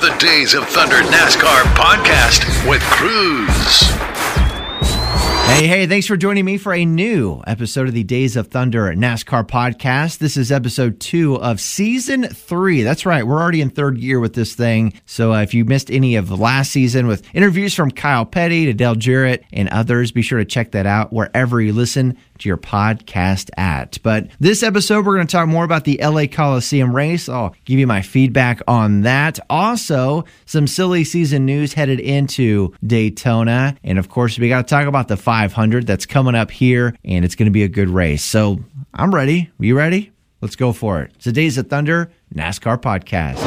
to the Days of Thunder NASCAR podcast with Cruz. Hey, hey, thanks for joining me for a new episode of the Days of Thunder NASCAR podcast. This is episode two of season three. That's right, we're already in third year with this thing. So uh, if you missed any of last season with interviews from Kyle Petty to Dale Jarrett and others, be sure to check that out wherever you listen to your podcast at. But this episode, we're going to talk more about the LA Coliseum race. I'll give you my feedback on that. Also, some silly season news headed into Daytona. And of course, we got to talk about the 500 that's coming up here, and it's going to be a good race. So I'm ready. You ready? Let's go for it. Today's the Thunder NASCAR podcast.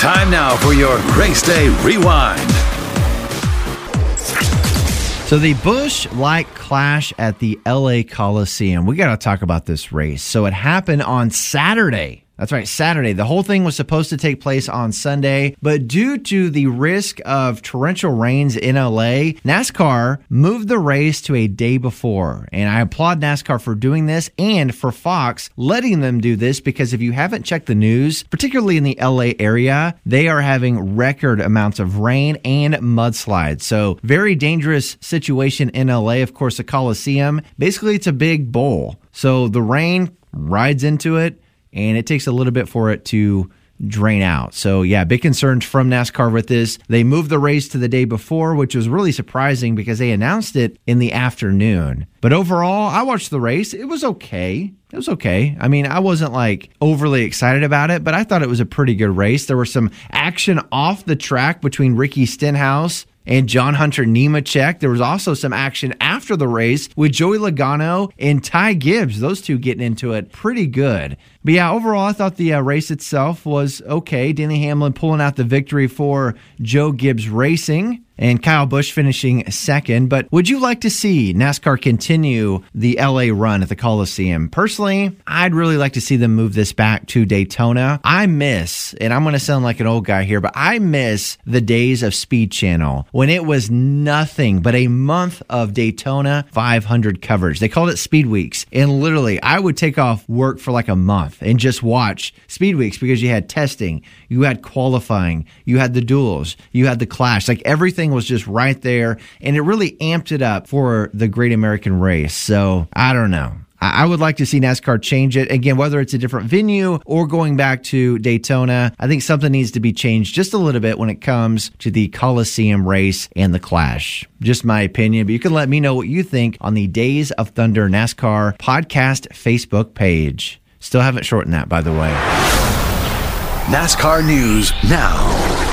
Time now for your Race Day Rewind. So the Busch Light Clash at the LA Coliseum. We got to talk about this race. So it happened on Saturday. That's right, Saturday. The whole thing was supposed to take place on Sunday, but due to the risk of torrential rains in LA, NASCAR moved the race to a day before. And I applaud NASCAR for doing this and for Fox letting them do this because if you haven't checked the news, particularly in the LA area, they are having record amounts of rain and mudslides. So, very dangerous situation in LA. Of course, the Coliseum, basically, it's a big bowl. So, the rain rides into it and it takes a little bit for it to drain out. So, yeah, big concerns from NASCAR with this. They moved the race to the day before, which was really surprising because they announced it in the afternoon. But overall, I watched the race. It was okay. It was okay. I mean, I wasn't like overly excited about it, but I thought it was a pretty good race. There was some action off the track between Ricky Stenhouse and John Hunter Nemechek. There was also some action after the race with Joey Logano and Ty Gibbs. Those two getting into it pretty good. But yeah, overall, I thought the uh, race itself was okay. Denny Hamlin pulling out the victory for Joe Gibbs Racing and Kyle Busch finishing second. But would you like to see NASCAR continue the LA run at the Coliseum? Personally, I'd really like to see them move this back to Daytona. I miss, and I'm going to sound like an old guy here, but I miss the days of Speed Channel when it was nothing but a month of Daytona 500 coverage. They called it Speed Weeks. And literally, I would take off work for like a month and just watch Speed Weeks because you had testing, you had qualifying, you had the duels, you had the clash, like everything was just right there. And it really amped it up for the Great American Race. So I don't know. I would like to see NASCAR change it. Again, whether it's a different venue or going back to Daytona, I think something needs to be changed just a little bit when it comes to the Coliseum race and the Clash. Just my opinion, but you can let me know what you think on the Days of Thunder NASCAR podcast Facebook page. Still haven't shortened that, by the way. NASCAR news now.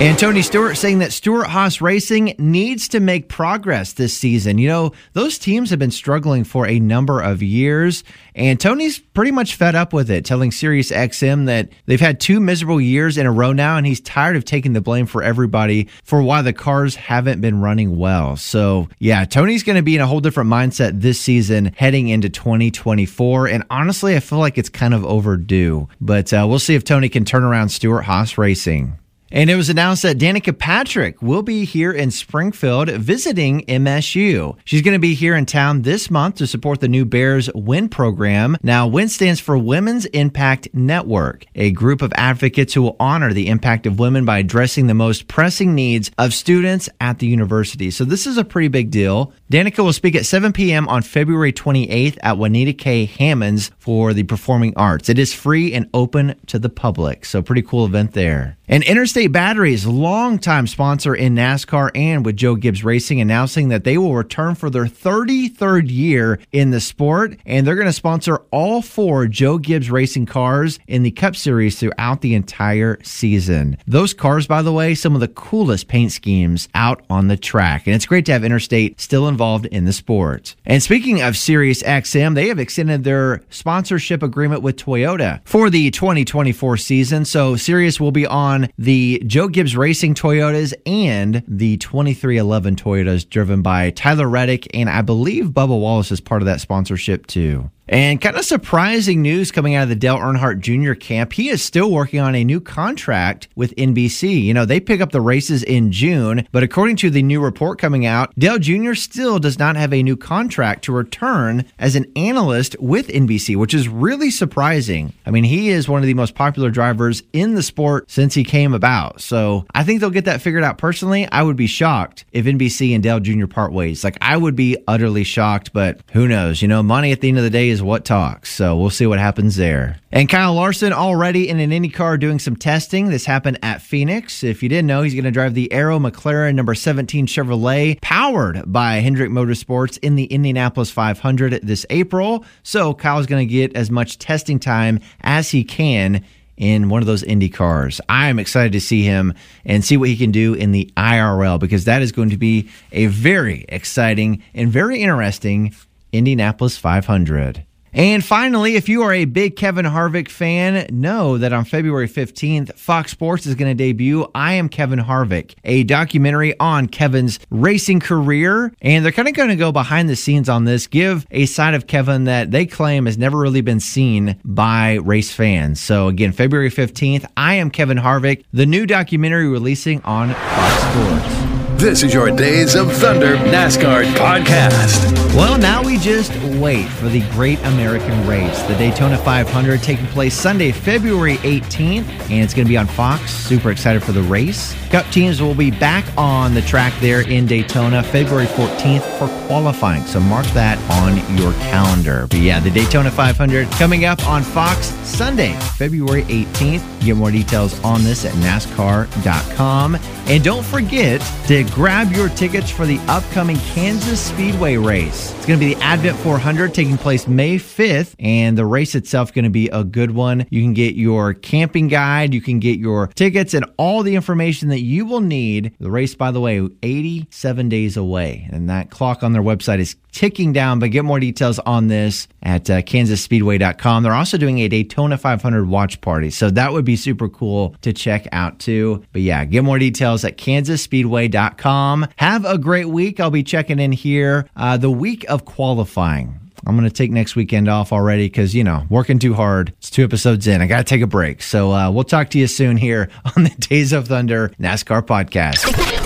And Tony Stewart saying that Stewart Haas Racing needs to make progress this season. You know, those teams have been struggling for a number of years, and Tony's pretty much fed up with it, telling Sirius XM that they've had two miserable years in a row now, and he's tired of taking the blame for everybody for why the cars haven't been running well. So, yeah, Tony's going to be in a whole different mindset this season heading into 2024. And honestly, I feel like it's kind of overdue. But uh, we'll see if Tony can turn around Stewart Haas Racing. And it was announced that Danica Patrick will be here in Springfield visiting MSU. She's going to be here in town this month to support the new Bears WIN program. Now, WIN stands for Women's Impact Network, a group of advocates who will honor the impact of women by addressing the most pressing needs of students at the university. So, this is a pretty big deal. Danica will speak at 7 p.m. on February 28th at Juanita K. Hammons for the Performing Arts. It is free and open to the public. So, pretty cool event there. And Interstate Batteries, longtime sponsor in NASCAR and with Joe Gibbs Racing, announcing that they will return for their 33rd year in the sport. And they're going to sponsor all four Joe Gibbs Racing cars in the Cup Series throughout the entire season. Those cars, by the way, some of the coolest paint schemes out on the track. And it's great to have Interstate still involved in the sport. And speaking of Sirius XM, they have extended their sponsorship agreement with Toyota for the 2024 season. So Sirius will be on the Joe Gibbs Racing Toyotas and the 23XI Toyotas driven by Tyler Reddick. And I believe Bubba Wallace is part of that sponsorship too. And kind of surprising news coming out of the Dale Earnhardt Jr. camp. He is still working on a new contract with NBC. You know, they pick up the races in June, but according to the new report coming out, Dale Jr. still does not have a new contract to return as an analyst with NBC, which is really surprising. I mean, he is one of the most popular drivers in the sport since he came about. So I think they'll get that figured out personally. I would be shocked if NBC and Dale Jr. part ways. Like, I would be utterly shocked, but who knows? You know, money at the end of the day is is what talks. So we'll see what happens there. And Kyle Larson already in an IndyCar doing some testing. This happened at Phoenix. If you didn't know, he's going to drive the Arrow McLaren number 17 Chevrolet, powered by Hendrick Motorsports in the Indianapolis 500 this April. So Kyle's going to get as much testing time as he can in one of those Indy cars. I am excited to see him and see what he can do in the IRL because that is going to be a very exciting and very interesting Indianapolis 500. And finally, if you are a big Kevin Harvick fan, know that on February 15th, Fox Sports is going to debut I Am Kevin Harvick, a documentary on Kevin's racing career. And they're kind of going to go behind the scenes on this, give a side of Kevin that they claim has never really been seen by race fans. So, again, February 15th, I Am Kevin Harvick, the new documentary releasing on Fox Sports. This is your Days of Thunder NASCAR podcast. Well, now we just wait for the Great American Race, the Daytona 500, taking place Sunday, February 18th, and it's going to be on Fox. Super excited for the race. Cup teams will be back on the track there in Daytona February 14th for qualifying, so mark that on your calendar. But yeah, the Daytona 500 coming up on Fox Sunday, February 18th. Get more details on this at NASCAR.com. And don't forget to grab your tickets for the upcoming Kansas Speedway race. It's going to be the Advent 400 taking place May 5th, and the race itself going to be a good one. You can get your camping guide, you can get your tickets, and all the information that you will need. The race, by the way, 87 days away, and that clock on their website is ticking down. But get more details on this at uh, kansasspeedway.com. They're also doing a Daytona 500 watch party, so that would be super cool to check out too. But yeah, get more details at kansasspeedway.com. Have a great week. I'll be checking in here uh, the week of qualifying. I'm going to take next weekend off already because, you know, working too hard. It's two episodes in. I got to take a break. So uh, we'll talk to you soon here on the Days of Thunder NASCAR podcast.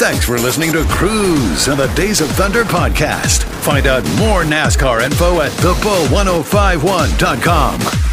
Thanks for listening to Cruise and the Days of Thunder podcast. Find out more NASCAR info at thebull1051.com.